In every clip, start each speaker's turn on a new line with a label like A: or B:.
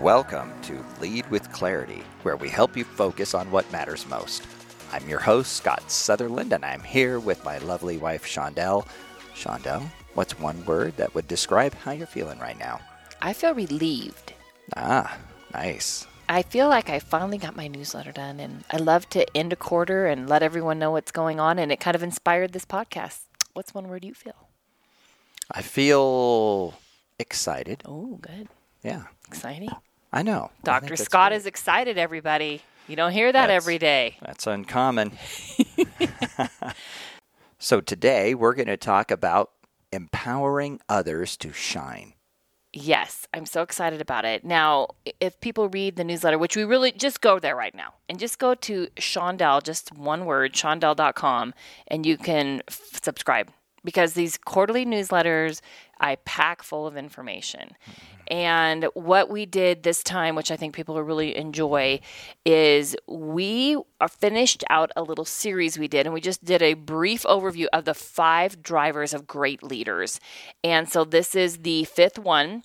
A: Welcome to Lead with Clarity, where we help you focus on what matters most. I'm your host, Scott Sutherland, and I'm here with my lovely wife, Shondell. Shondell, what's one word that would describe how you're feeling right now?
B: I feel relieved.
A: Ah, nice.
B: I feel like I finally got my newsletter done, and I love to end a quarter and let everyone know what's going on, and it kind of inspired this podcast. What's one word you feel?
A: I feel excited.
B: Oh, good.
A: Yeah,
B: Exciting.
A: I know.
B: Dr.
A: that's
B: Scott
A: great.
B: is excited, everybody. You don't hear that
A: That's-
B: every day.
A: That's uncommon. so today we're going to talk about empowering others to shine.
B: Yes, I'm so excited about it. Now, if people read the newsletter, which we really just go there right now and just go to Shondell, just one word, shondell.com, and you can f- subscribe because these quarterly newsletters I pack full of information. And what we did this time, which I think people will really enjoy, is we are finished out a little series we did, and we just did a brief overview of the five drivers of great leaders. And so this is the fifth one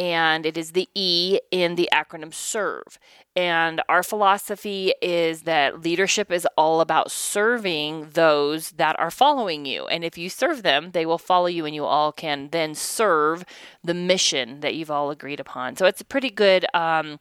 B: and it is the E in the acronym SERVE. And our philosophy is that leadership is all about serving those that are following you. And if you serve them, they will follow you, and you all can then serve the mission that you've all agreed upon. So it's a pretty good, um,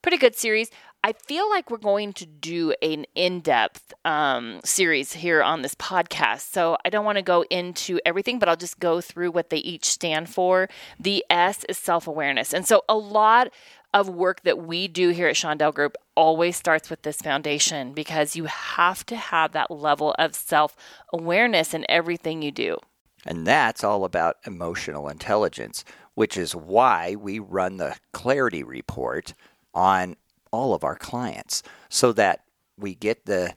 B: pretty good series. I feel like we're going to do an in depth um, series here on this podcast. So I don't want to go into everything, but I'll just go through what they each stand for. The S is self awareness. And so a lot of work that we do here at Shondell Group always starts with this foundation because you have to have that level of self awareness in everything you do.
A: And that's all about emotional intelligence, which is why we run the clarity report on all of our clients so that we get the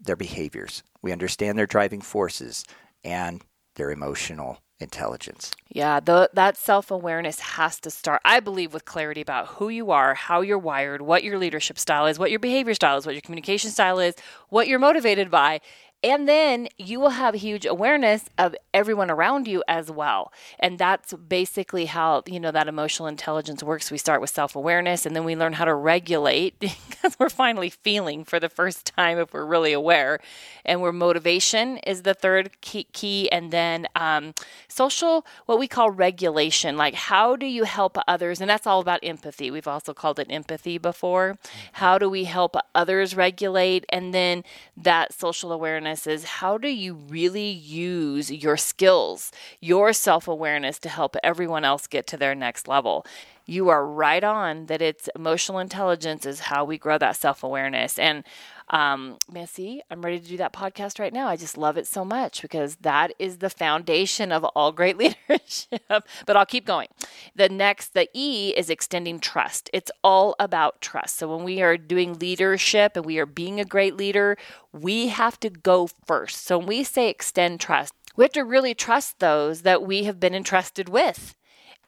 A: their behaviors. We understand their driving forces and their emotional intelligence.
B: Yeah, the, that self awareness has to start, I believe, with clarity about who you are, how you're wired, what your leadership style is, what your behavior style is, what your communication style is, what you're motivated by. And then you will have huge awareness of everyone around you as well. And that's basically how, you know, that emotional intelligence works. We start with self awareness and then we learn how to regulate because we're finally feeling for the first time if we're really aware. And where motivation is the third key. key and then um, social, what we call regulation. Like, how do you help others? And that's all about empathy. We've also called it empathy before. How do we help others regulate? And then that social awareness is how do you really use your skills, your self awareness to help everyone else get to their next level? You are right on that it's emotional intelligence is how we grow that self awareness. And um, I'm ready to do that podcast right now. I just love it so much because that is the foundation of all great leadership. but I'll keep going. The next, the E is extending trust. It's all about trust. So when we are doing leadership and we are being a great leader, we have to go first. So when we say extend trust, we have to really trust those that we have been entrusted with.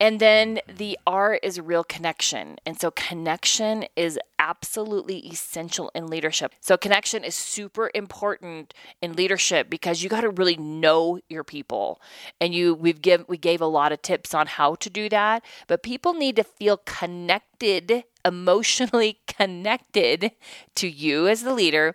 B: And then the R is real connection. And so connection is absolutely essential in leadership. So connection is super important in leadership because you got to really know your people. And you we've give we gave a lot of tips on how to do that, but people need to feel connected, emotionally connected to you as the leader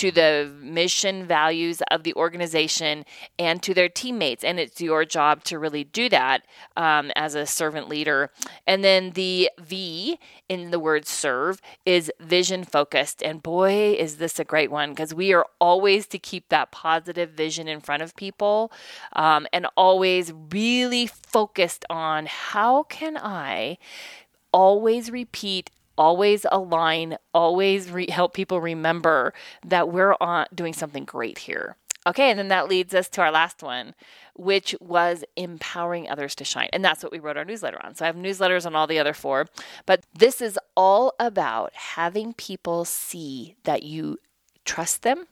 B: to the mission values of the organization and to their teammates. And it's your job to really do that um, as a servant leader. And then the V in the word serve is vision focused. And boy, is this a great one because we are always to keep that positive vision in front of people um, and always really focused on how can I always repeat always align, always re- help people remember that we're on doing something great here. Okay, and then that leads us to our last one, which was empowering others to shine. And that's what we wrote our newsletter on. So I have newsletters on all the other four, but this is all about having people see that you trust them,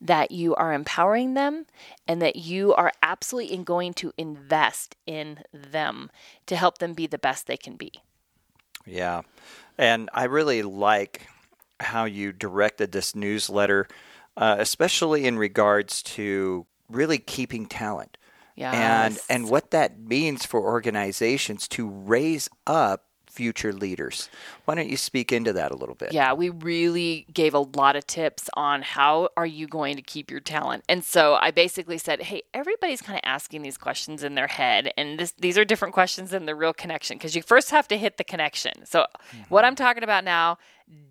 B: that you are empowering them, and that you are absolutely going to invest in them to help them be the best they can be.
A: Yeah. And I really like how you directed this newsletter, uh, especially in regards to really keeping talent. and and what that means for organizations to raise up future leaders. Why don't you speak into that a little bit?
B: Yeah, we really gave a lot of tips on how are you going to keep your talent. And so I basically said, "Hey, everybody's kind of asking these questions in their head and this, these are different questions than the real connection because you first have to hit the connection." So mm-hmm. what I'm talking about now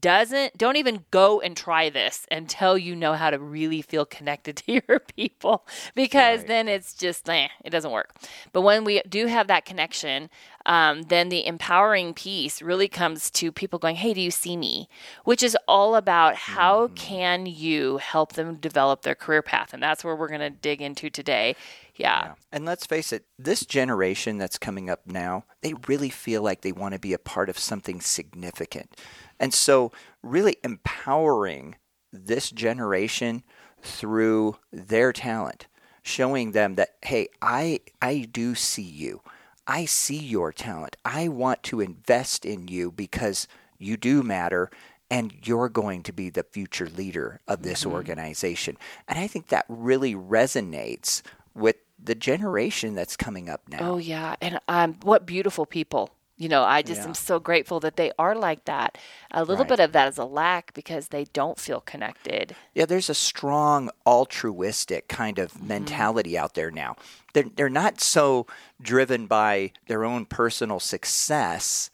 B: doesn't don't even go and try this until you know how to really feel connected to your people because right. then it's just eh, it doesn't work but when we do have that connection um, then the empowering piece really comes to people going hey do you see me which is all about how mm-hmm. can you help them develop their career path and that's where we're going to dig into today yeah. yeah.
A: And let's face it, this generation that's coming up now, they really feel like they want to be a part of something significant. And so, really empowering this generation through their talent, showing them that, hey, I, I do see you. I see your talent. I want to invest in you because you do matter and you're going to be the future leader of this mm-hmm. organization. And I think that really resonates with the generation that's coming up now.
B: Oh, yeah. And um, what beautiful people you know, I just yeah. am so grateful that they are like that. A little right. bit of that is a lack because they don't feel connected.
A: Yeah, there's a strong altruistic kind of mm-hmm. mentality out there now. They're, they're not so driven by their own personal success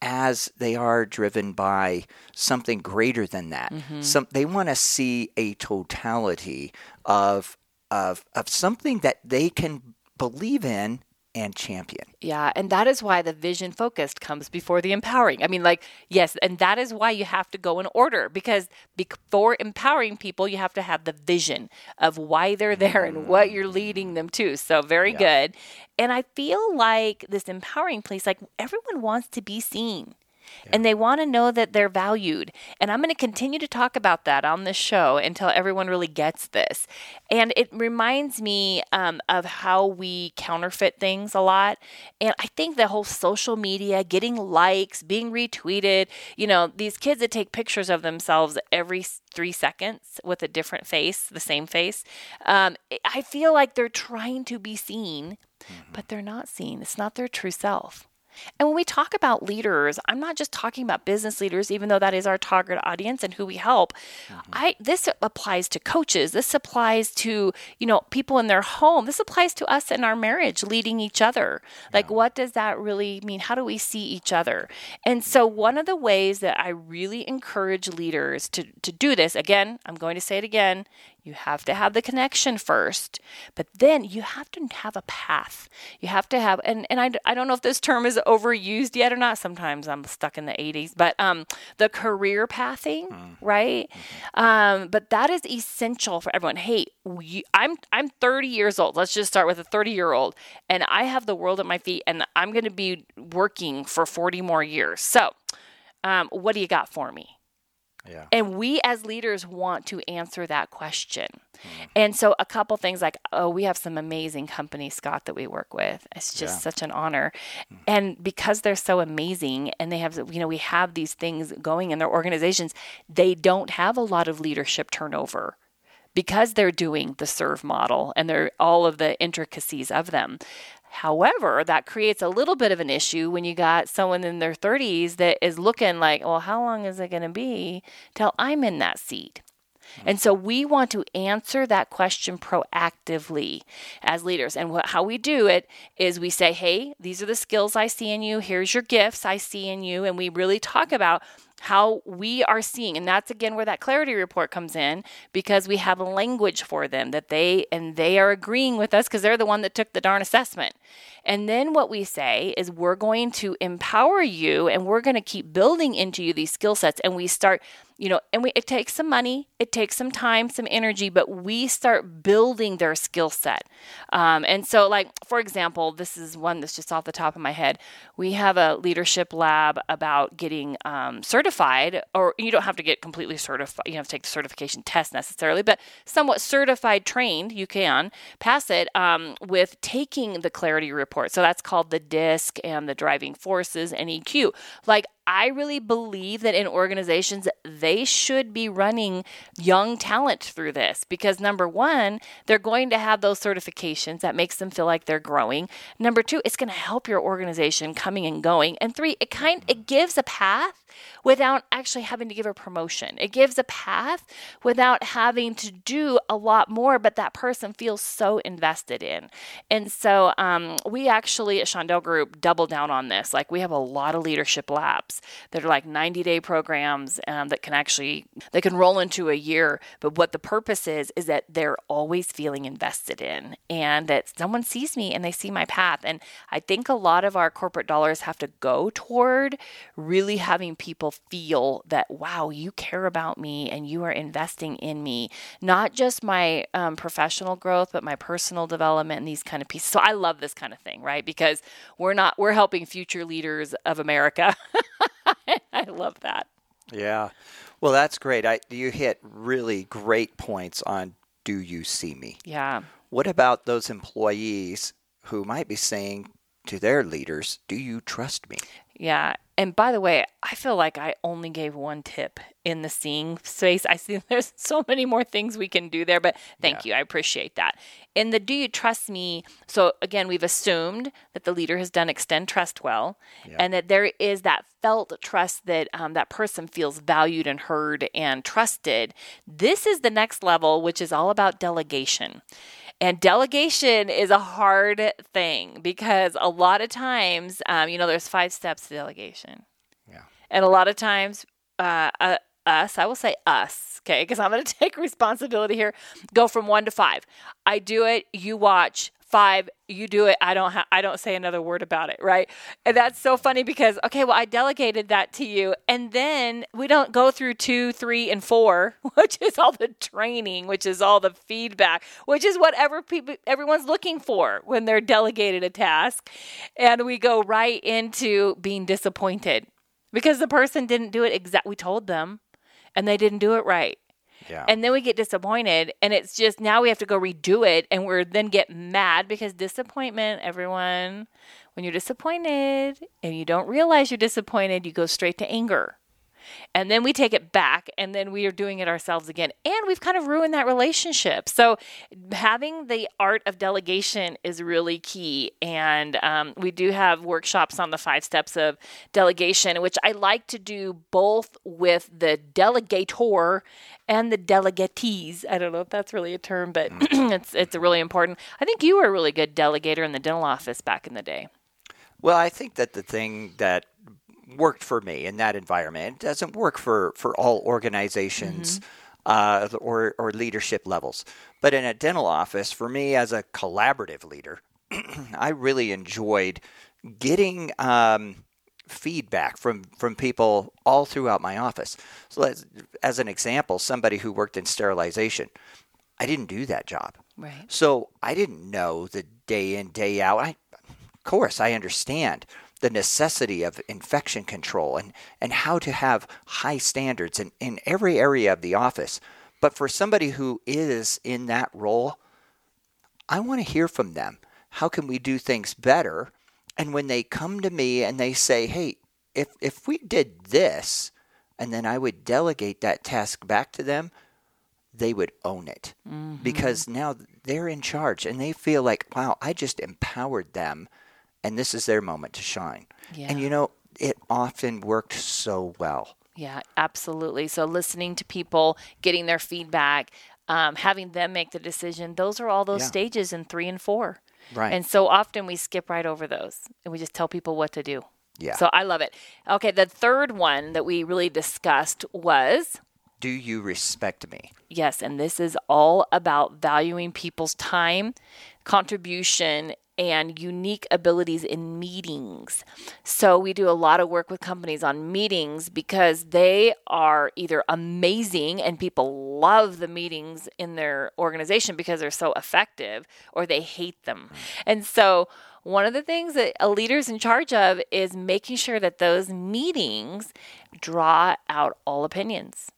A: as they are driven by something greater than that. Mm-hmm. Some, they want to see a totality of, of, of something that they can believe in and champion.
B: Yeah, and that is why the vision focused comes before the empowering. I mean, like, yes, and that is why you have to go in order because before empowering people, you have to have the vision of why they're there and what mm. you're leading them to. So, very yeah. good. And I feel like this empowering place, like, everyone wants to be seen and they want to know that they're valued. And I'm going to continue to talk about that on this show until everyone really gets this. And it reminds me um, of how we counterfeit things a lot. And I think the whole social media, getting likes, being retweeted, you know, these kids that take pictures of themselves every three seconds with a different face, the same face, um, I feel like they're trying to be seen, mm-hmm. but they're not seen. It's not their true self. And when we talk about leaders, I'm not just talking about business leaders, even though that is our target audience and who we help. Mm-hmm. I this applies to coaches. This applies to, you know, people in their home. This applies to us in our marriage, leading each other. Like what does that really mean? How do we see each other? And so one of the ways that I really encourage leaders to, to do this, again, I'm going to say it again, you have to have the connection first, but then you have to have a path. You have to have, and, and I, I don't know if this term is overused yet or not. Sometimes I'm stuck in the 80s, but um, the career pathing, mm. right? Mm-hmm. Um, but that is essential for everyone. Hey, I'm I'm 30 years old. Let's just start with a 30 year old, and I have the world at my feet, and I'm going to be working for 40 more years. So, um, what do you got for me? Yeah. And we as leaders want to answer that question. Mm-hmm. And so a couple things like, oh, we have some amazing companies, Scott, that we work with. It's just yeah. such an honor. Mm-hmm. And because they're so amazing and they have, you know, we have these things going in their organizations, they don't have a lot of leadership turnover because they're doing the serve model and they're all of the intricacies of them. However, that creates a little bit of an issue when you got someone in their 30s that is looking like, well, how long is it going to be till I'm in that seat? And so mm-hmm. we want to answer that question proactively as leaders. And what, how we do it is we say, hey, these are the skills I see in you. Here's your gifts I see in you. And we really talk about how we are seeing and that's again where that clarity report comes in because we have a language for them that they and they are agreeing with us because they're the one that took the darn assessment and then what we say is we're going to empower you and we're going to keep building into you these skill sets and we start you know, and we, it takes some money, it takes some time, some energy, but we start building their skill set. Um, and so, like, for example, this is one that's just off the top of my head. We have a leadership lab about getting um, certified, or you don't have to get completely certified, you don't have to take the certification test necessarily, but somewhat certified trained, you can pass it um, with taking the clarity report. So that's called the DISC and the driving forces and EQ. Like, I really believe that in organizations, they should be running young talent through this because number one, they're going to have those certifications that makes them feel like they're growing. Number two, it's going to help your organization coming and going. And three, it kind it gives a path without actually having to give a promotion. It gives a path without having to do a lot more, but that person feels so invested in. And so um, we actually at Shondell Group double down on this. Like we have a lot of leadership labs that are like 90 day programs um, that can actually they can roll into a year. But what the purpose is is that they're always feeling invested in, and that someone sees me and they see my path. And I think a lot of our corporate dollars have to go toward really having people feel that, wow, you care about me and you are investing in me, not just my um, professional growth, but my personal development and these kind of pieces. So I love this kind of thing, right? Because we're not, we're helping future leaders of America. I love that.
A: Yeah. Well, that's great. I, you hit really great points on do you see me?
B: Yeah.
A: What about those employees who might be saying to their leaders, do you trust me?
B: Yeah. And by the way, I feel like I only gave one tip in the seeing space. I see there's so many more things we can do there, but thank yeah. you. I appreciate that. In the do you trust me? So again, we've assumed that the leader has done extend trust well, yeah. and that there is that felt trust that um, that person feels valued and heard and trusted. This is the next level, which is all about delegation. And delegation is a hard thing because a lot of times, um, you know, there's five steps to delegation.
A: Yeah.
B: And a lot of times, uh, uh, us, I will say us, okay, because I'm going to take responsibility here, go from one to five. I do it, you watch, five you do it i don't ha- i don't say another word about it right? And that's so funny because okay well i delegated that to you and then we don't go through two three and four which is all the training which is all the feedback which is whatever people everyone's looking for when they're delegated a task and we go right into being disappointed because the person didn't do it exactly we told them and they didn't do it right
A: yeah.
B: And then we get disappointed and it's just now we have to go redo it and we're then get mad because disappointment, everyone, when you're disappointed and you don't realize you're disappointed, you go straight to anger and then we take it back and then we are doing it ourselves again and we've kind of ruined that relationship so having the art of delegation is really key and um, we do have workshops on the five steps of delegation which i like to do both with the delegator and the delegatees. I don't know if that's really a term, but mm. it's it's really important. I think you were a really good delegator in the dental office back in the day.
A: Well, I think that the thing that worked for me in that environment. It doesn't work for, for all organizations mm-hmm. uh, or, or leadership levels. But in a dental office, for me as a collaborative leader, I really enjoyed getting um, feedback from, from people all throughout my office. So, as, as an example, somebody who worked in sterilization, I didn't do that job.
B: Right.
A: So I didn't know the day in, day out. I, of course, I understand the necessity of infection control and, and how to have high standards in, in every area of the office. But for somebody who is in that role, I want to hear from them. How can we do things better? And when they come to me and they say, hey, if, if we did this, and then I would delegate that task back to them, they would own it mm-hmm. because now they're in charge and they feel like, wow, I just empowered them and this is their moment to shine.
B: Yeah.
A: And you know, it often worked so well.
B: Yeah, absolutely. So listening to people, getting their feedback, um, having them make the decision, those are all those yeah. stages in three and four.
A: Right.
B: And so often we skip right over those and we just tell people what to do.
A: Yeah.
B: So I love it. Okay, the third one that we really discussed was
A: Do you respect me?
B: Yes, and this is all about valuing people's time, contribution, and unique abilities in meetings. So, we do a lot of work with companies on meetings because they are either amazing and people love the meetings in their organization because they're so effective, or they hate them. Mm. And so, one of the things that a leader's in charge of is making sure that those meetings draw out all opinions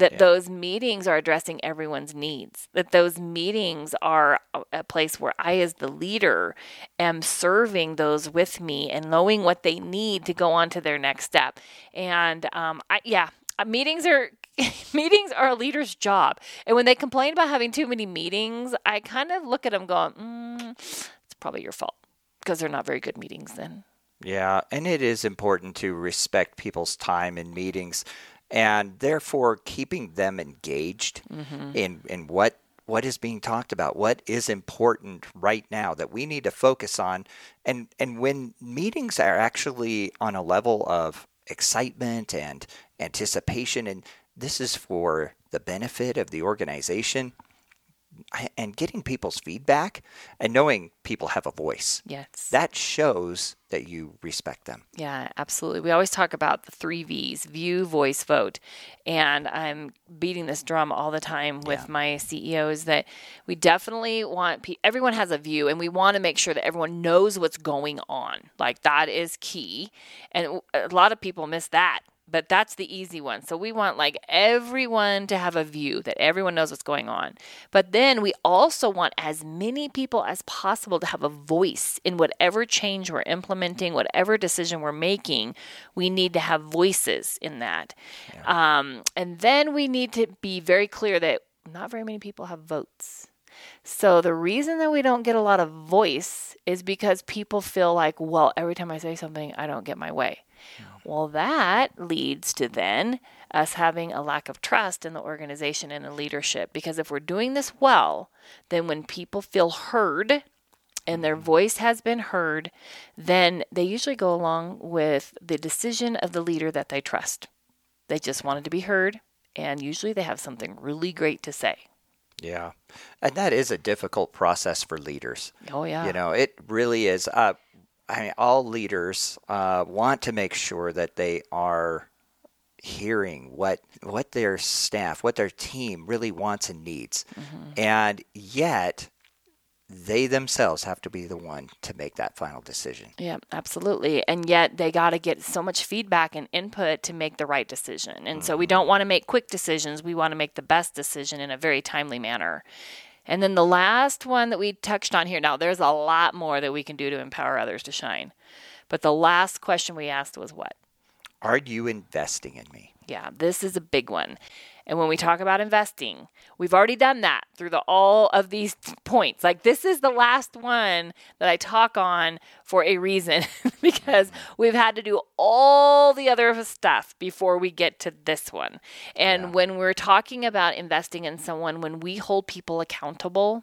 B: that
A: Yeah.
B: those meetings are addressing everyone's needs, that those meetings are a- place where I, as the leader, am serving those with me and knowing what they need to go on to their next step. And um, I, yeah, uh, meetings are. meetings are a leader's job. And when they complain about having too many meetings, I kind of look at them going, mm, it's probably your fault because they're not very good meetings then.
A: Yeah, and it is important to respect people's time in meetings and therefore keeping them engaged mm-hmm. in, in what what is being talked about, what is important right now that we need to focus on. And and when meetings are actually on a level of excitement and anticipation and this is for the benefit of the organization and getting people's feedback and knowing people have a voice
B: Yes.
A: that shows that you respect them.
B: Yeah, absolutely. We always talk about the three V's view, voice, vote. And I'm beating this drum all the time with
A: Yeah.
B: my CEOs that we definitely want pe- everyone has a view and we want to make sure that everyone knows what's going on. Like that is key. And a lot of people miss that. But that's the easy one. So we want like everyone to have a view that everyone knows what's going on. But then we also want as many people as possible to have a voice in whatever change we're implementing, whatever decision we're making. We need to have voices in that. Um, and then we need to be very clear that not very many people have votes. So the reason that we don't get a lot of voice is because people feel like, well, every time I say something, I don't get my way. Well, that leads to then us having a lack of trust in the organization and the leadership. Because if we're doing this well, then when people feel heard and their voice has been heard, then they usually go along with the decision of the leader that they trust. They just wanted to be heard, and usually they have something really great to say.
A: Yeah. And that is a difficult process for leaders.
B: Oh, yeah.
A: You know, it really is. Uh, I mean, all leaders uh, want to make sure that they are hearing what what their staff, what their team really wants and needs, and yet they themselves have to be the one to make that final decision.
B: Yeah, absolutely. And yet they got to get so much feedback and input to make the right decision. And so we don't want to make quick decisions. We want to make the best decision in a very timely manner. And then the last one that we touched on here now, there's a lot more that we can do to empower others to shine. But the last question we asked was what?
A: Are you investing in me?
B: Yeah, this is a big one. And when we talk about investing, we've already done that through the all of these points. Like this is the last one that I talk on for a reason because we've had to do all the other stuff before we get to this one. And when we're talking about investing in someone, when we hold people accountable,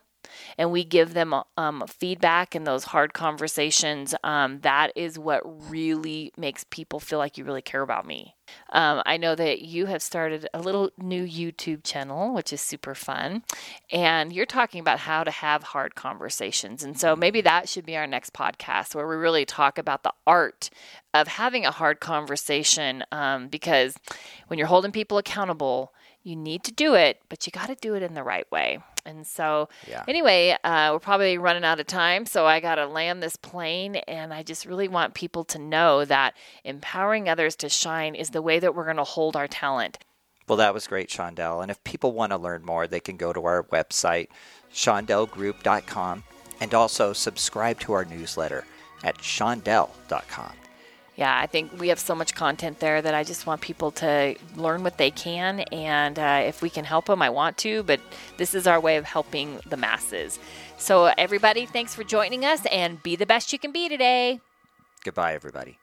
B: and we give them um, feedback in those hard conversations, um, that is what really makes people feel like you really care about me. Um, I know that you have started a little new YouTube channel, which is super fun, and you're talking about how to have hard conversations. And so maybe that should be our next podcast where we really talk about the art of having a hard conversation um, because when you're holding people accountable, you need to do it, but you got to do it in the right way. And so,
A: Yeah.
B: anyway, uh, we're probably running out of time. So, I got to land this plane. And I just really want people to know that empowering others to shine is the way that we're going to hold our talent.
A: Well, that was great, Shondell. And if people want to learn more, they can go to our website, shondellgroup.com, and also subscribe to our newsletter at shondell.com.
B: Yeah, I think we have so much content there that I just want people to learn what they can. And uh, if we can help them, I want to. But this is our way of helping the masses. So, everybody, thanks for joining us and be the best you can be today.
A: Goodbye, everybody.